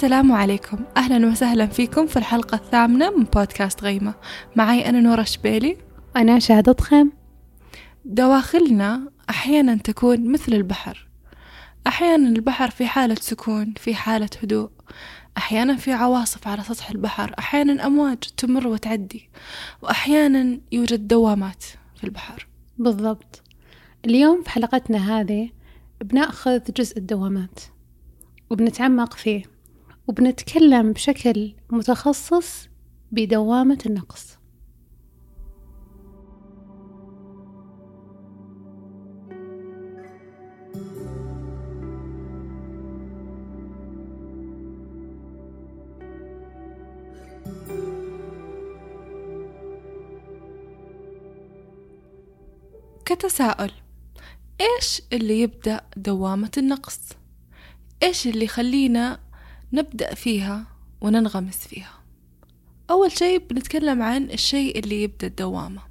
السلام عليكم. أهلا وسهلا فيكم في الحلقة الثامنة من بودكاست غيمة. معي أنا نورة شبيلي. أنا شهادة خيم دواخلنا أحيانا تكون مثل البحر. أحيانا البحر في حالة سكون في حالة هدوء. أحيانا في عواصف على سطح البحر. أحيانا أمواج تمر وتعدي. وأحيانا يوجد دوامات في البحر. بالضبط. اليوم في حلقتنا هذه بنأخذ جزء الدوامات وبنتعمق فيه. وبنتكلم بشكل متخصص بدوامة النقص كتساؤل إيش اللي يبدأ دوامة النقص؟ إيش اللي يخلينا نبدأ فيها وننغمس فيها؟ أول شيء بنتكلم عن الشيء اللي يبدأ الدوامة.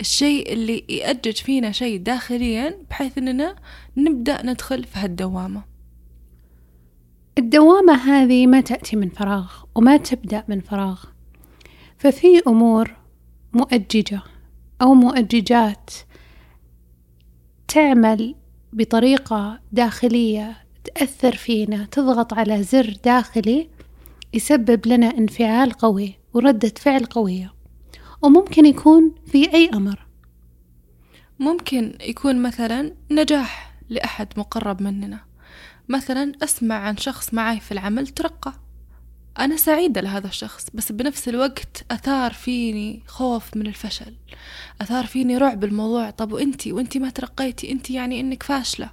الشيء اللي يأجج فينا شيء داخليا بحيث أننا نبدأ ندخل في هالدوامة. الدوامة هذه ما تأتي من فراغ وما تبدأ من فراغ. ففي أمور مؤججة أو مؤججات تعمل بطريقة داخلية تأثر فينا تضغط على زر داخلي يسبب لنا انفعال قوي وردة فعل قوية. وممكن يكون في أي أمر. ممكن يكون مثلا نجاح لأحد مقرب مننا. مثلا أسمع عن شخص معي في العمل ترقى. أنا سعيدة لهذا الشخص بس بنفس الوقت أثار فيني خوف من الفشل. أثار فيني رعب الموضوع. طب وإنتي؟ وإنتي ما ترقيتي؟ إنتي يعني إنك فاشلة.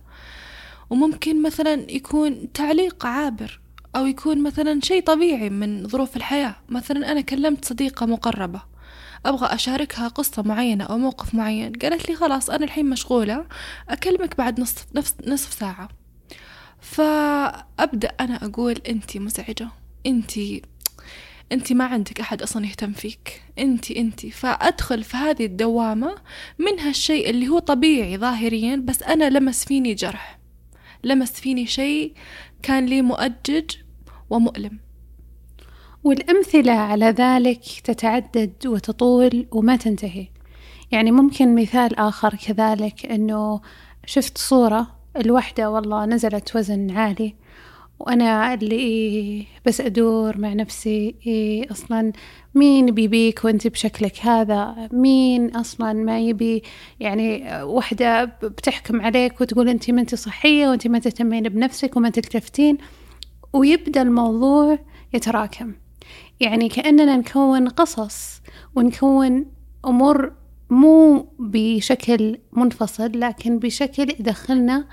وممكن مثلا يكون تعليق عابر أو يكون مثلا شيء طبيعي من ظروف الحياة. مثلا أنا كلمت صديقة مقربة أبغى أشاركها قصة معينة أو موقف معين. قالت لي خلاص أنا الحين مشغولة أكلمك بعد نصف, نصف, نصف ساعة. فأبدأ أنا أقول أنتي مزعجة أنتي أنت ما عندك أحد أصلا يهتم فيك. أنت أنت. فأدخل في هذه الدوامة من هالشيء اللي هو طبيعي ظاهريا بس أنا لمس فيني جرح. لمس فيني شيء كان لي مؤجج ومؤلم. والأمثلة على ذلك تتعدد وتطول وما تنتهي. يعني ممكن مثال آخر كذلك أنه شفت صورة الوحدة والله نزلت وزن عالي. وأنا اللي إيه بس أدور مع نفسي إيه أصلا مين بيبيك وأنت بشكلك هذا؟ مين أصلا ما يبي؟ يعني وحدة بتحكم عليك وتقول أنت ما أنت صحية وأنت ما تهتمين بنفسك وما تلتفتين ويبدأ الموضوع يتراكم. يعني كأننا نكون قصص ونكون أمور مو بشكل منفصل لكن بشكل يدخلنا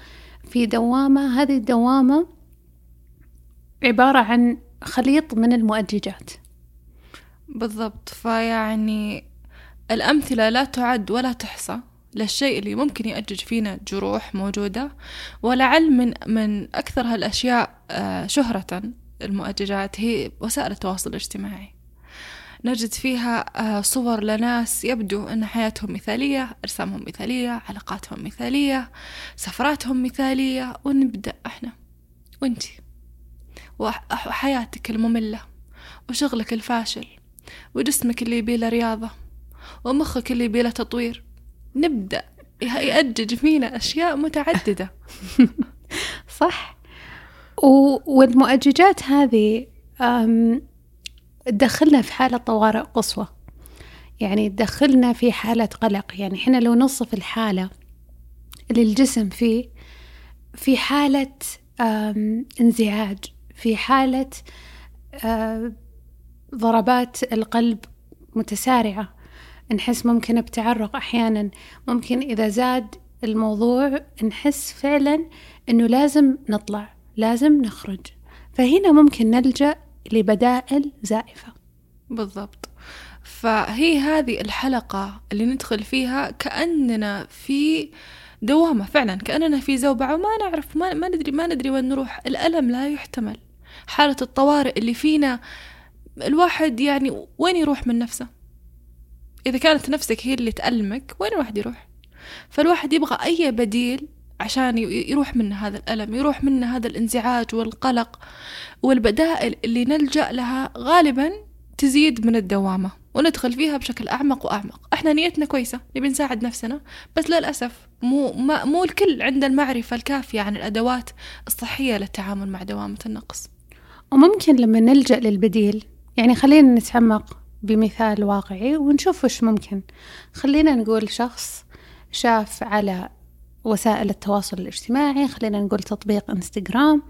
في دوامة. هذه الدوامة عبارة عن خليط من المؤججات. بالضبط. فيعني الأمثلة لا تعد ولا تحصى. للشيء اللي ممكن يأجج فينا جروح موجودة ولعل من من أكثر هالأشياء آه، شهرة المؤججات هي وسائل التواصل الاجتماعي. نجد فيها آه، صور لناس يبدو أن حياتهم مثالية أجسامهم مثالية علاقاتهم مثالية سفراتهم مثالية. ونبدأ إحنا. وإنتي؟ وحياتك المملة وشغلك الفاشل وجسمك اللي يبيله رياضة ومخك اللي يبيله تطوير. نبدأ. يأجج فينا أشياء متعددة. صح. والمؤججات هذه تدخلنا في حالة طوارئ قصوى. يعني تدخلنا في حالة قلق. يعني إحنا لو نصف الحالة اللي الجسم فيه في حالة انزعاج. في حالة آه، ضربات القلب متسارعة. نحس ممكن بتعرق أحيانا. ممكن إذا زاد الموضوع نحس فعلا أنه لازم نطلع لازم نخرج. فهنا ممكن نلجأ لبدائل زائفة. بالضبط. فهي هذه الحلقة اللي ندخل فيها كأننا في دوامة فعلا كأننا في زوبعة وما نعرف ما, ما ندري ما ندري وين نروح. الألم لا يحتمل. حالة الطوارئ اللي فينا الواحد يعني وين يروح من نفسه؟ إذا كانت نفسك هي اللي تألمك وين الواحد يروح؟ فالواحد يبغى أي بديل عشان يروح منا هذا الألم يروح منا هذا الانزعاج والقلق والبدائل اللي نلجأ لها غالبا تزيد من الدوامة وندخل فيها بشكل أعمق وأعمق. إحنا نيتنا كويسة نبي نساعد نفسنا بس للأسف مو, مو الكل عنده المعرفة الكافية عن الأدوات الصحية للتعامل مع دوامة النقص. وممكن لما نلجأ للبديل يعني خلينا نتعمق بمثال واقعي ونشوف وش ممكن. خلينا نقول شخص شاف على وسائل التواصل الاجتماعي خلينا نقول تطبيق إنستغرام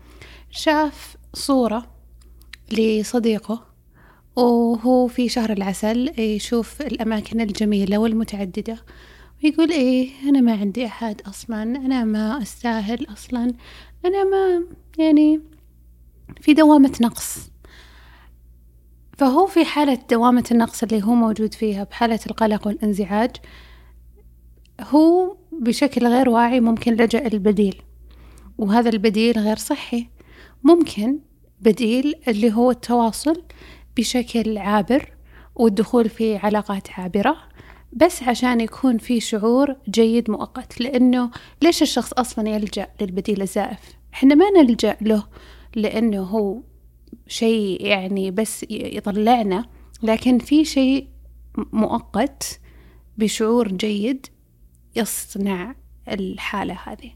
شاف صورة لصديقه وهو في شهر العسل يشوف الأماكن الجميلة والمتعددة ويقول إيه أنا ما عندي أحد أصلا أنا ما أستاهل أصلا أنا ما يعني في دوامة نقص. فهو في حالة دوامة النقص اللي هو موجود فيها بحالة القلق والانزعاج هو بشكل غير واعي ممكن لجأ البديل وهذا البديل غير صحي. ممكن بديل اللي هو التواصل بشكل عابر والدخول في علاقات عابرة بس عشان يكون في شعور جيد مؤقت لأنه ليش الشخص أصلا يلجأ للبديل الزائف؟ إحنا ما نلجأ له لأنه هو شيء يعني بس يطلعنا لكن في شيء مؤقت بشعور جيد يصنع الحالة هذه.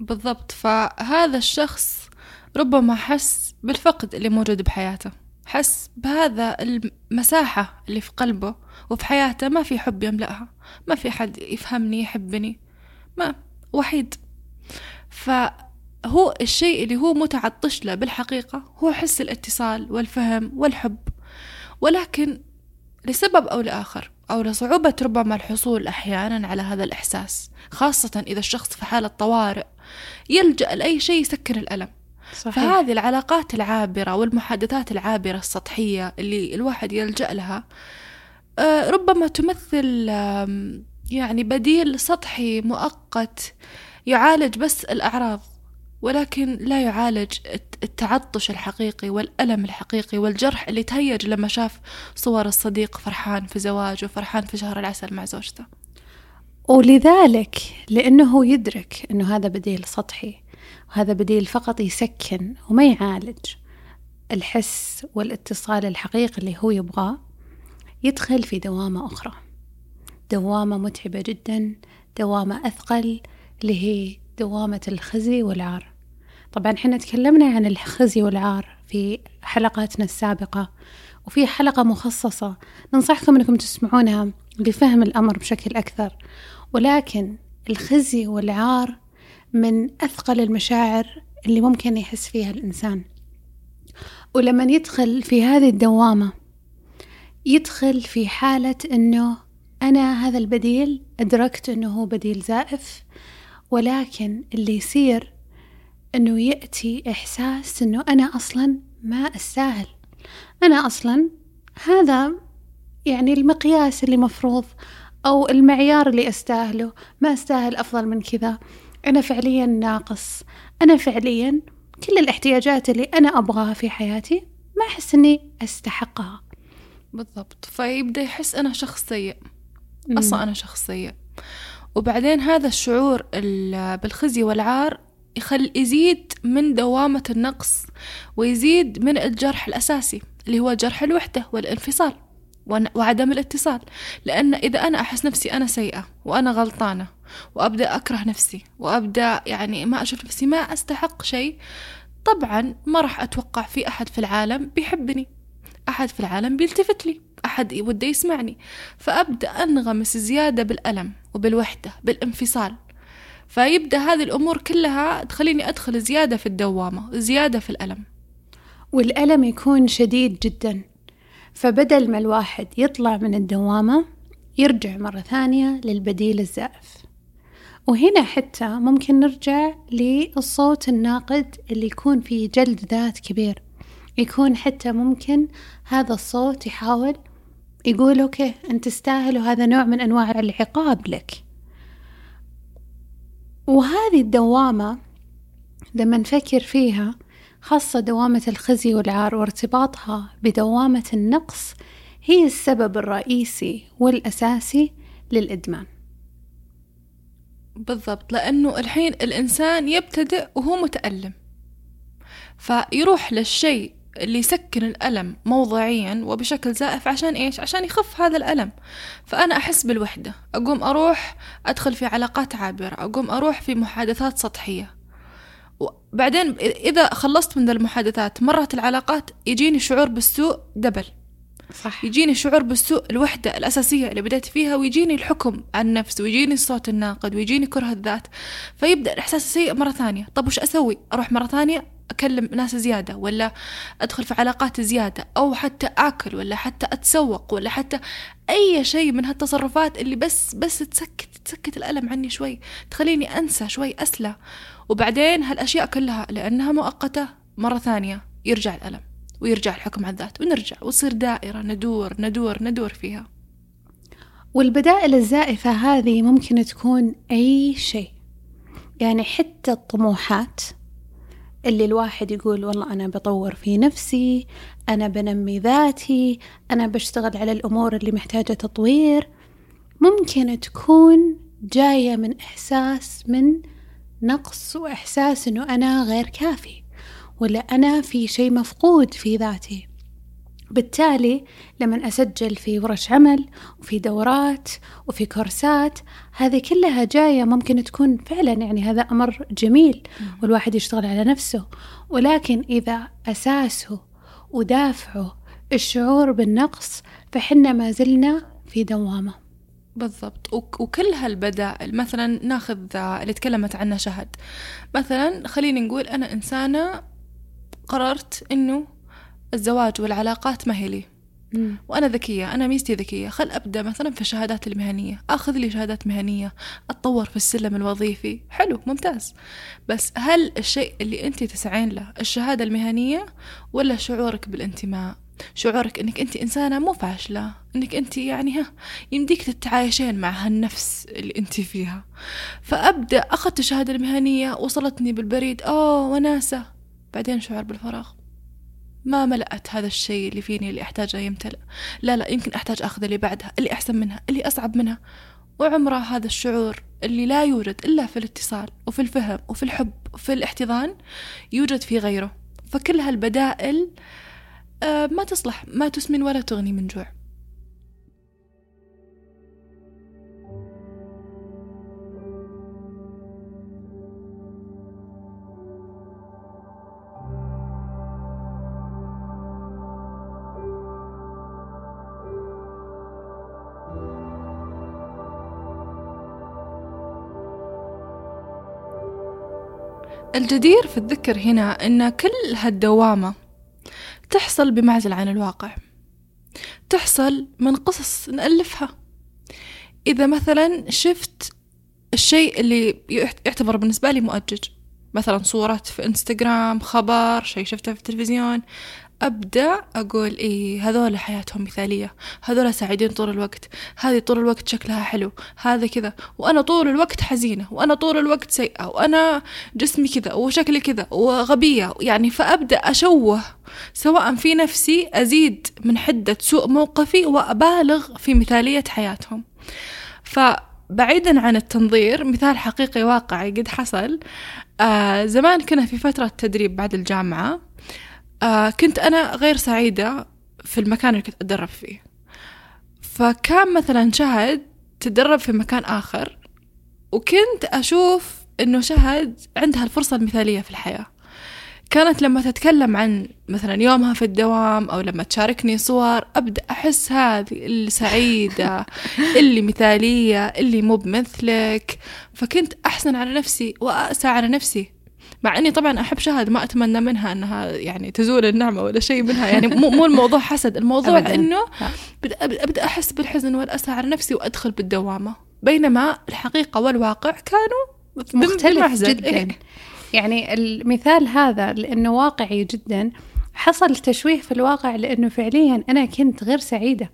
بالضبط. فهذا الشخص ربما حس بالفقد اللي موجود بحياته حس بهذا المساحة اللي في قلبه وفي حياته. ما في حب يملأها ما في حد يفهمني يحبني ما وحيد. فهو الشيء اللي هو متعطش له بالحقيقة هو حس الاتصال والفهم والحب. ولكن لسبب أو لآخر أو لصعوبة ربما الحصول أحيانا على هذا الإحساس خاصة إذا الشخص في حالة طوارئ يلجأ لأي شيء يسكر الألم. صحيح. فهذه العلاقات العابرة والمحادثات العابرة السطحية اللي الواحد يلجأ لها آه، ربما تمثل يعني بديل سطحي مؤقت يعالج بس الأعراض. ولكن لا يعالج التعطش الحقيقي والألم الحقيقي والجرح اللي تهيج لما شاف صور الصديق فرحان في زواج وفرحان في شهر العسل مع زوجته. ولذلك لأنه يدرك أنه هذا بديل سطحي وهذا بديل فقط يسكن وما يعالج. الحس والاتصال الحقيقي اللي هو يبغاه يدخل في دوامة أخرى. دوامة متعبة جدا دوامة أثقل اللي هي دوامة الخزي والعار. طبعا إحنا تكلمنا عن الخزي والعار في حلقاتنا السابقة وفي حلقة مخصصة ننصحكم إنكم تسمعونها لفهم الأمر بشكل أكثر. ولكن الخزي والعار من أثقل المشاعر اللي ممكن يحس فيها الإنسان. ولما يدخل في هذه الدوامة يدخل في حالة أنه أنا هذا البديل أدركت أنه هو بديل زائف ولكن اللي يصير أنه يأتي إحساس أنه أنا أصلا ما أستاهل. أنا أصلا هذا يعني المقياس اللي مفروض أو المعيار اللي أستاهله. ما أستاهل أفضل من كذا. أنا فعليا ناقص. أنا فعليا كل الاحتياجات اللي أنا أبغاها في حياتي ما أحس أني أستحقها. بالضبط. فيبدأ يحس أنا شخص سيء. أصلا أنا شخص سيء. وبعدين هذا الشعور بالخزي والعار يخل يزيد من دوامة النقص ويزيد من الجرح الأساسي اللي هو جرح الوحدة والانفصال وعدم الاتصال. لأن إذا أنا أحس نفسي أنا سيئة وأنا غلطانة وأبدأ أكره نفسي وأبدأ يعني ما أشوف نفسي ما أستحق شيء طبعا ما راح أتوقع في أحد في العالم بيحبني. أحد في العالم بيلتفت لي. أحد وده يسمعني. فأبدأ أنغمس زيادة بالألم وبالوحدة بالانفصال. فيبدأ هذه الأمور كلها تخليني أدخل زيادة في الدوامة زيادة في الألم. والألم يكون شديد جدا. فبدل ما الواحد يطلع من الدوامة يرجع مرة ثانية للبديل الزائف. وهنا حتى ممكن نرجع للصوت الناقد اللي يكون فيه جلد ذات كبير. يكون حتى ممكن هذا الصوت يحاول يقول أوكي أنت تستاهل وهذا نوع من أنواع العقاب لك. وهذه الدوامة لما نفكر فيها خاصة دوامة الخزي والعار وارتباطها بدوامة النقص هي السبب الرئيسي والأساسي للإدمان. بالضبط لأنه الحين الإنسان يبتدئ وهو متألم فيروح للشيء اللي يسكن الألم موضعيا وبشكل زائف عشان إيش؟ عشان يخف هذا الألم. فأنا أحس بالوحدة. أقوم أروح أدخل في علاقات عابرة. أقوم أروح في محادثات سطحية. وبعدين إذا خلصت من المحادثات مرت العلاقات يجيني شعور بالسوء دبل. صح. يجيني شعور بالسوء الوحدة الأساسية اللي بدأت فيها ويجيني الحكم عن النفس ويجيني الصوت الناقد ويجيني كره الذات. فيبدأ الإحساس السيء مرة ثانية. طب وش أسوي؟ أروح مرة ثانية؟ أكلم ناس زيادة ولا أدخل في علاقات زيادة أو حتى آكل ولا حتى أتسوق ولا حتى أي شيء من هالتصرفات اللي بس بس تسكت تسكت الألم عني شوي تخليني أنسى شوي أسلى. وبعدين هالأشياء كلها لأنها مؤقتة مرة ثانية يرجع الألم ويرجع الحكم على الذات ونرجع وتصير دائرة ندور ندور ندور فيها. والبدائل الزائفة هذه ممكن تكون أي شيء. يعني حتى الطموحات. اللي الواحد يقول والله أنا بطور في نفسي أنا بنمي ذاتي أنا بشتغل على الأمور اللي محتاجة تطوير. ممكن تكون جاية من إحساس من نقص وإحساس إنه أنا غير كافي ولا أنا في شيء مفقود في ذاتي. بالتالي لما أسجل في ورش عمل وفي دورات وفي كورسات هذه كلها جاية ممكن تكون فعلا يعني هذا أمر جميل والواحد يشتغل على نفسه. ولكن إذا أساسه ودافعه الشعور بالنقص فحنا ما زلنا في دوامة. بالضبط. وكل هالبدائل مثلا ناخذ اللي تكلمت عنه شهد. مثلا خليني نقول أنا إنسانة قررت إنه الزواج والعلاقات ما هي لي. وأنا ذكية أنا ميزتي ذكية. خل أبدأ مثلا في الشهادات المهنية. أخذ لي شهادات مهنية. أتطور في السلم الوظيفي. حلو ممتاز. بس هل الشيء اللي أنت تسعين له الشهادة المهنية ولا شعورك بالانتماء؟ شعورك إنك أنت إنسانة مو فاشلة. إنك أنت يعني ها يمديك تتعايشين مع هالنفس اللي أنت فيها. فأبدأ أخذت الشهادة المهنية وصلتني بالبريد. أوه وناسة. بعدين شعور بالفراغ. ما ملأت هذا الشيء اللي فيني اللي أحتاجه يمتلئ لا لا يمكن أحتاج أخذ اللي بعدها اللي أحسن منها اللي أصعب منها. وعمره هذا الشعور اللي لا يوجد إلا في الاتصال وفي الفهم وفي الحب وفي الاحتضان يوجد في غيره. فكل هالبدائل آه، ما تصلح ما تسمن ولا تغني من جوع. الجدير في الذكر هنا أن كل هالدوامة تحصل بمعزل عن الواقع. تحصل من قصص نألفها. إذا مثلا شفت الشيء اللي يعتبر بالنسبة لي مؤجج. مثلا صورة في إنستغرام خبر شيء شفته في التلفزيون. أبدأ أقول إيه هذول حياتهم مثالية. هذول سعيدين طول الوقت. هذه طول الوقت شكلها حلو. هذا كذا. وأنا طول الوقت حزينة. وأنا طول الوقت سيئة. وأنا جسمي كذا. وشكلي كذا. وغبية. يعني فأبدأ أشوه. سواء في نفسي أزيد من حدة سوء موقفي وأبالغ في مثالية حياتهم. فبعيدا عن التنظير مثال حقيقي واقعي قد حصل. آه زمان كنا في فترة تدريب بعد الجامعة. آه كنت أنا غير سعيدة في المكان اللي كنت أتدرب فيه. فكان مثلا شهد تدرب في مكان آخر وكنت أشوف إنه شهد عندها الفرصة المثالية في الحياة. كانت لما تتكلم عن مثلا يومها في الدوام أو لما تشاركني صور أبدأ أحس هذه السعيدة اللي مثالية اللي مو بمثلك. فكنت أحسن على نفسي وأأسى على نفسي. مع إني طبعا أحب شهد ما أتمنى منها إنها يعني تزول النعمة ولا شيء منها. يعني مو مو الموضوع حسد الموضوع إنه أبدأ أحس بالحزن والاسى على نفسي وأدخل بالدوامة. بينما الحقيقة والواقع كانوا مختلف جدا. إيه؟ يعني المثال هذا لأنه واقعي جدا. حصل تشويه في الواقع لأنه فعليا أنا كنت غير سعيدة.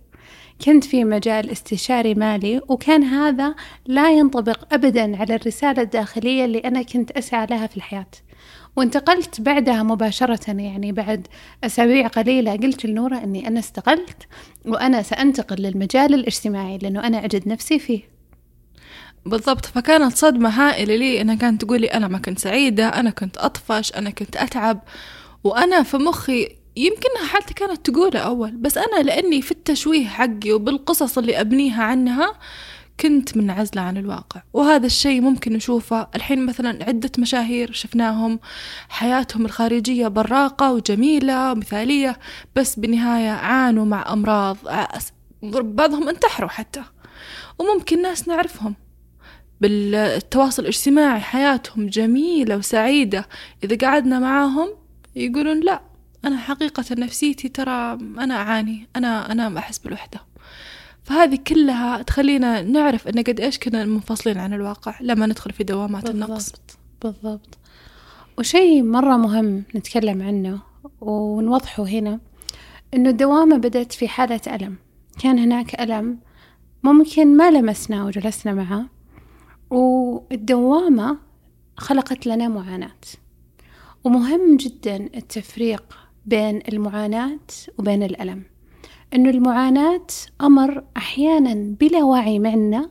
كنت في مجال استشاري مالي وكان هذا لا ينطبق أبدا على الرسالة الداخلية اللي أنا كنت أسعى لها في الحياة. وانتقلت بعدها مباشرة يعني بعد أسابيع قليلة قلت لنورة أني أنا استقلت وأنا سأنتقل للمجال الاجتماعي لأنه أنا أجد نفسي فيه. بالضبط. فكانت صدمة هائلة لي. أنها كانت تقولي أنا ما كنت سعيدة أنا كنت أطفش أنا كنت أتعب وأنا في مخي يمكنها حتى كانت تقوله أول بس أنا لأني في التشويه حقي وبالقصص اللي أبنيها عنها كنت منعزلة عن الواقع. وهذا الشيء ممكن نشوفه الحين مثلا عدة مشاهير شفناهم حياتهم الخارجية براقة وجميلة ومثالية بس بالنهاية عانوا مع أمراض بعضهم انتحروا حتى. وممكن ناس نعرفهم. بالتواصل الاجتماعي حياتهم جميلة وسعيدة. إذا قعدنا معاهم يقولون لا أنا حقيقة نفسيتي ترى أنا أعاني أنا أنا أحس بالوحدة. فهذه كلها تخلينا نعرف أن قد إيش كنا منفصلين عن الواقع لما ندخل في دوامات بالضبط. النقص. بالضبط. وشيء مرة مهم نتكلم عنه ونوضحه هنا إنه الدوامة بدأت في حالة ألم. كان هناك ألم ممكن ما لمسنا وجلسنا معه والدوامة خلقت لنا معاناة. ومهم جدا التفريق بين المعاناة وبين الألم. إنه المعاناة أمر أحيانا بلا وعي منا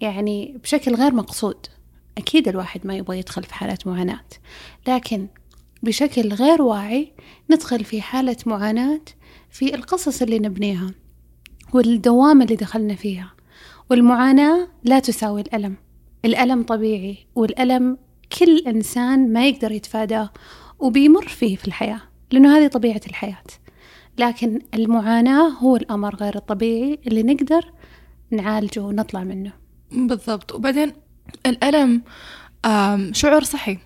يعني بشكل غير مقصود. أكيد الواحد ما يبغى يدخل في حالة معاناة لكن بشكل غير واعي ندخل في حالة معاناة في القصص اللي نبنيها والدوامة اللي دخلنا فيها. والمعاناة لا تساوي الألم. الألم طبيعي والألم كل إنسان ما يقدر يتفاداه وبيمر فيه في الحياة. لأنه هذه طبيعة الحياة. لكن المعاناة هو الأمر غير الطبيعي اللي نقدر نعالجه ونطلع منه. بالضبط. وبعدين الألم شعور صحي.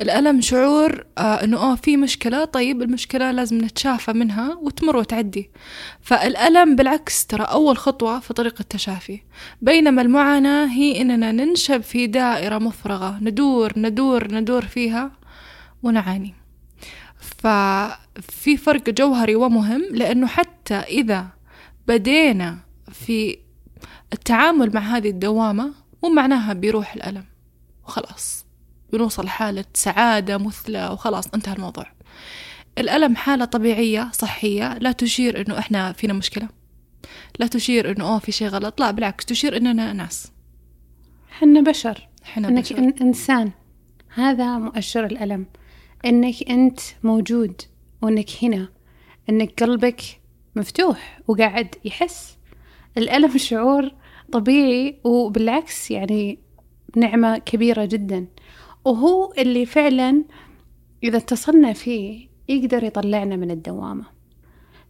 الألم شعور آه إنه آه في مشكلة طيب المشكلة لازم نتشافى منها وتمر وتعدي. فالألم بالعكس ترى أول خطوة في طريق التشافي. بينما المعاناة هي إننا ننشب في دائرة مفرغة. ندور ندور ندور فيها ونعاني. ففي فرق جوهري ومهم لأنه حتى إذا بدينا في التعامل مع هذه الدوامة مو معناها بيروح الألم. وخلاص. بنوصل لحالة سعادة مثلى وخلاص انتهى الموضوع. الألم حالة طبيعية صحية لا تشير إنه إحنا فينا مشكلة. لا تشير إنه أوه في شيء غلط. لا بالعكس تشير إننا ناس. حنا بشر. حنا إنك بشر. إن- إنسان. هذا مؤشر الألم. إنك أنت موجود وإنك هنا إنك قلبك مفتوح وقاعد يحس. الألم شعور طبيعي وبالعكس يعني نعمة كبيرة جدا. وهو اللي فعلا إذا اتصلنا فيه يقدر يطلعنا من الدوامة.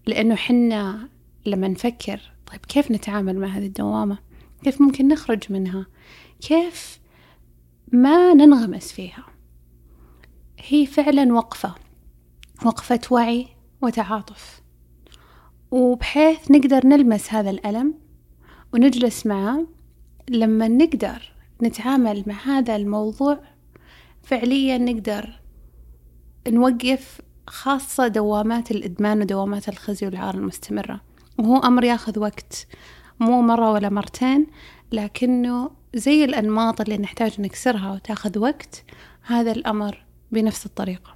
لأنه حنا لما نفكر طيب كيف نتعامل مع هذه الدوامة؟ كيف ممكن نخرج منها؟ كيف ما ننغمس فيها؟ هي فعلا وقفة وقفة وعي وتعاطف. وبحيث نقدر نلمس هذا الألم ونجلس معه لما نقدر نتعامل مع هذا الموضوع فعليا نقدر نوقف خاصة دوامات الإدمان ودوامات الخزي والعار المستمرة. وهو أمر ياخذ وقت مو مرة ولا مرتين لكنه زي الأنماط اللي نحتاج نكسرها وتاخذ وقت هذا الأمر بنفس الطريقة.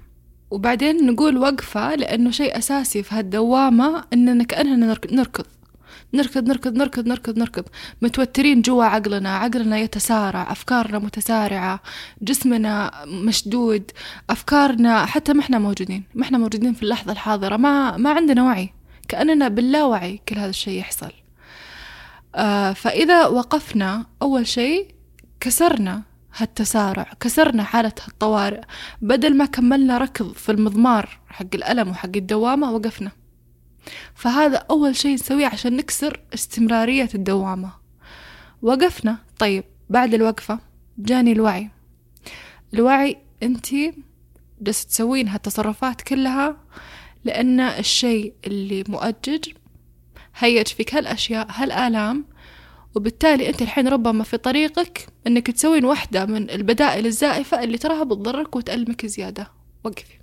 وبعدين نقول وقفة لأنه شيء أساسي في هالدوامة إننا كأننا نرك- نركض. نركض نركض نركض نركض نركض. متوترين جوا عقلنا عقلنا يتسارع أفكارنا متسارعة جسمنا مشدود أفكارنا حتى ما إحنا موجودين. ما إحنا موجودين في اللحظة الحاضرة. ما ما عندنا وعي. كأننا باللاوعي كل هذا الشيء يحصل. آه فإذا وقفنا أول شيء كسرنا هالتسارع. كسرنا حالة الطوارئ بدل ما كملنا ركض في المضمار حق الألم وحق الدوامة وقفنا. فهذا أول شيء نسويه عشان نكسر استمرارية الدوامة. وقفنا. طيب بعد الوقفة جاني الوعي. الوعي انتي جالسة تسوين هالتصرفات كلها لأن الشيء اللي مؤجج هيج فيك هالأشياء هالآلام وبالتالي أنت الحين ربما في طريقك أنك تسوين واحدة من البدائل الزائفة اللي تراها بتضرك وتألمك زيادة. وقفي.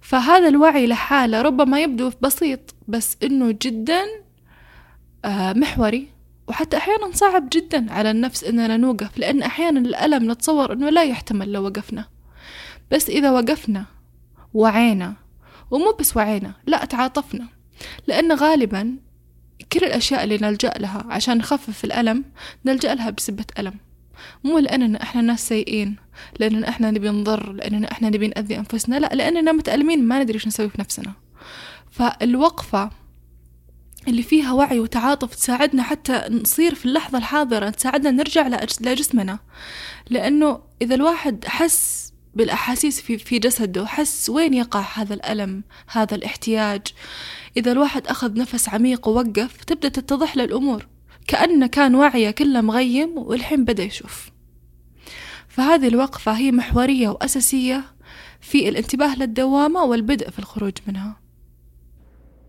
فهذا الوعي لحاله ربما يبدو بسيط بس إنه جدا آه، محوري. وحتى أحيانا صعب جدا على النفس إننا نوقف لأن أحيانا الألم نتصور إنه لا يحتمل لو وقفنا. بس إذا وقفنا وعينا ومو بس وعينا لا تعاطفنا. لأن غالبا كل الأشياء اللي نلجأ لها عشان نخفف الألم نلجأ لها بسبة ألم. مو لأننا إحنا ناس سيئين لأننا إحنا نبي نضر لأننا إحنا نبي نأذي أنفسنا لا لأننا متألمين ما ندري إيش نسوي في نفسنا. فالوقفة اللي فيها وعي وتعاطف تساعدنا حتى نصير في اللحظة الحاضرة تساعدنا نرجع لجسمنا. لأنه إذا الواحد حس بالأحاسيس في, في جسده. حس وين يقع هذا الألم هذا الاحتياج؟ إذا الواحد أخذ نفس عميق ووقف تبدأ تتضح له الأمور. كأنه كان وعيه كله مغيم والحين بدأ يشوف. فهذه الوقفة هي محورية وأساسية في الانتباه للدوامة والبدء في الخروج منها.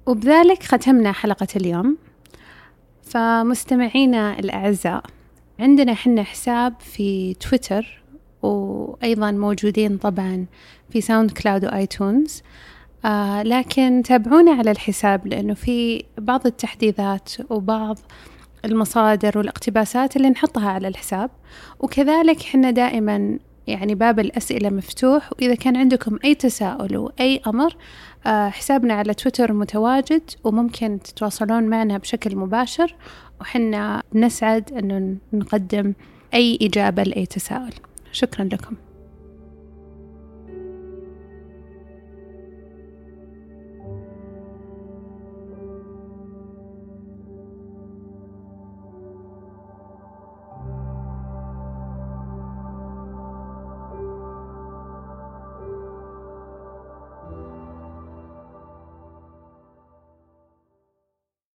وبذلك ختمنا حلقة اليوم. فمستمعينا الأعزاء عندنا حنا حساب في تويتر وأيضا موجودين طبعا في SoundCloud و iTunes. آه لكن تابعونا على الحساب لأنه في بعض التحديثات وبعض المصادر والاقتباسات اللي نحطها على الحساب. وكذلك حنا دائما يعني باب الأسئلة مفتوح وإذا كان عندكم أي تساؤل وأي أمر آه، حسابنا على تويتر متواجد وممكن تتواصلون معنا بشكل مباشر وحنا نسعد أنه نقدم أي إجابة لأي تساؤل. شكرا لكم.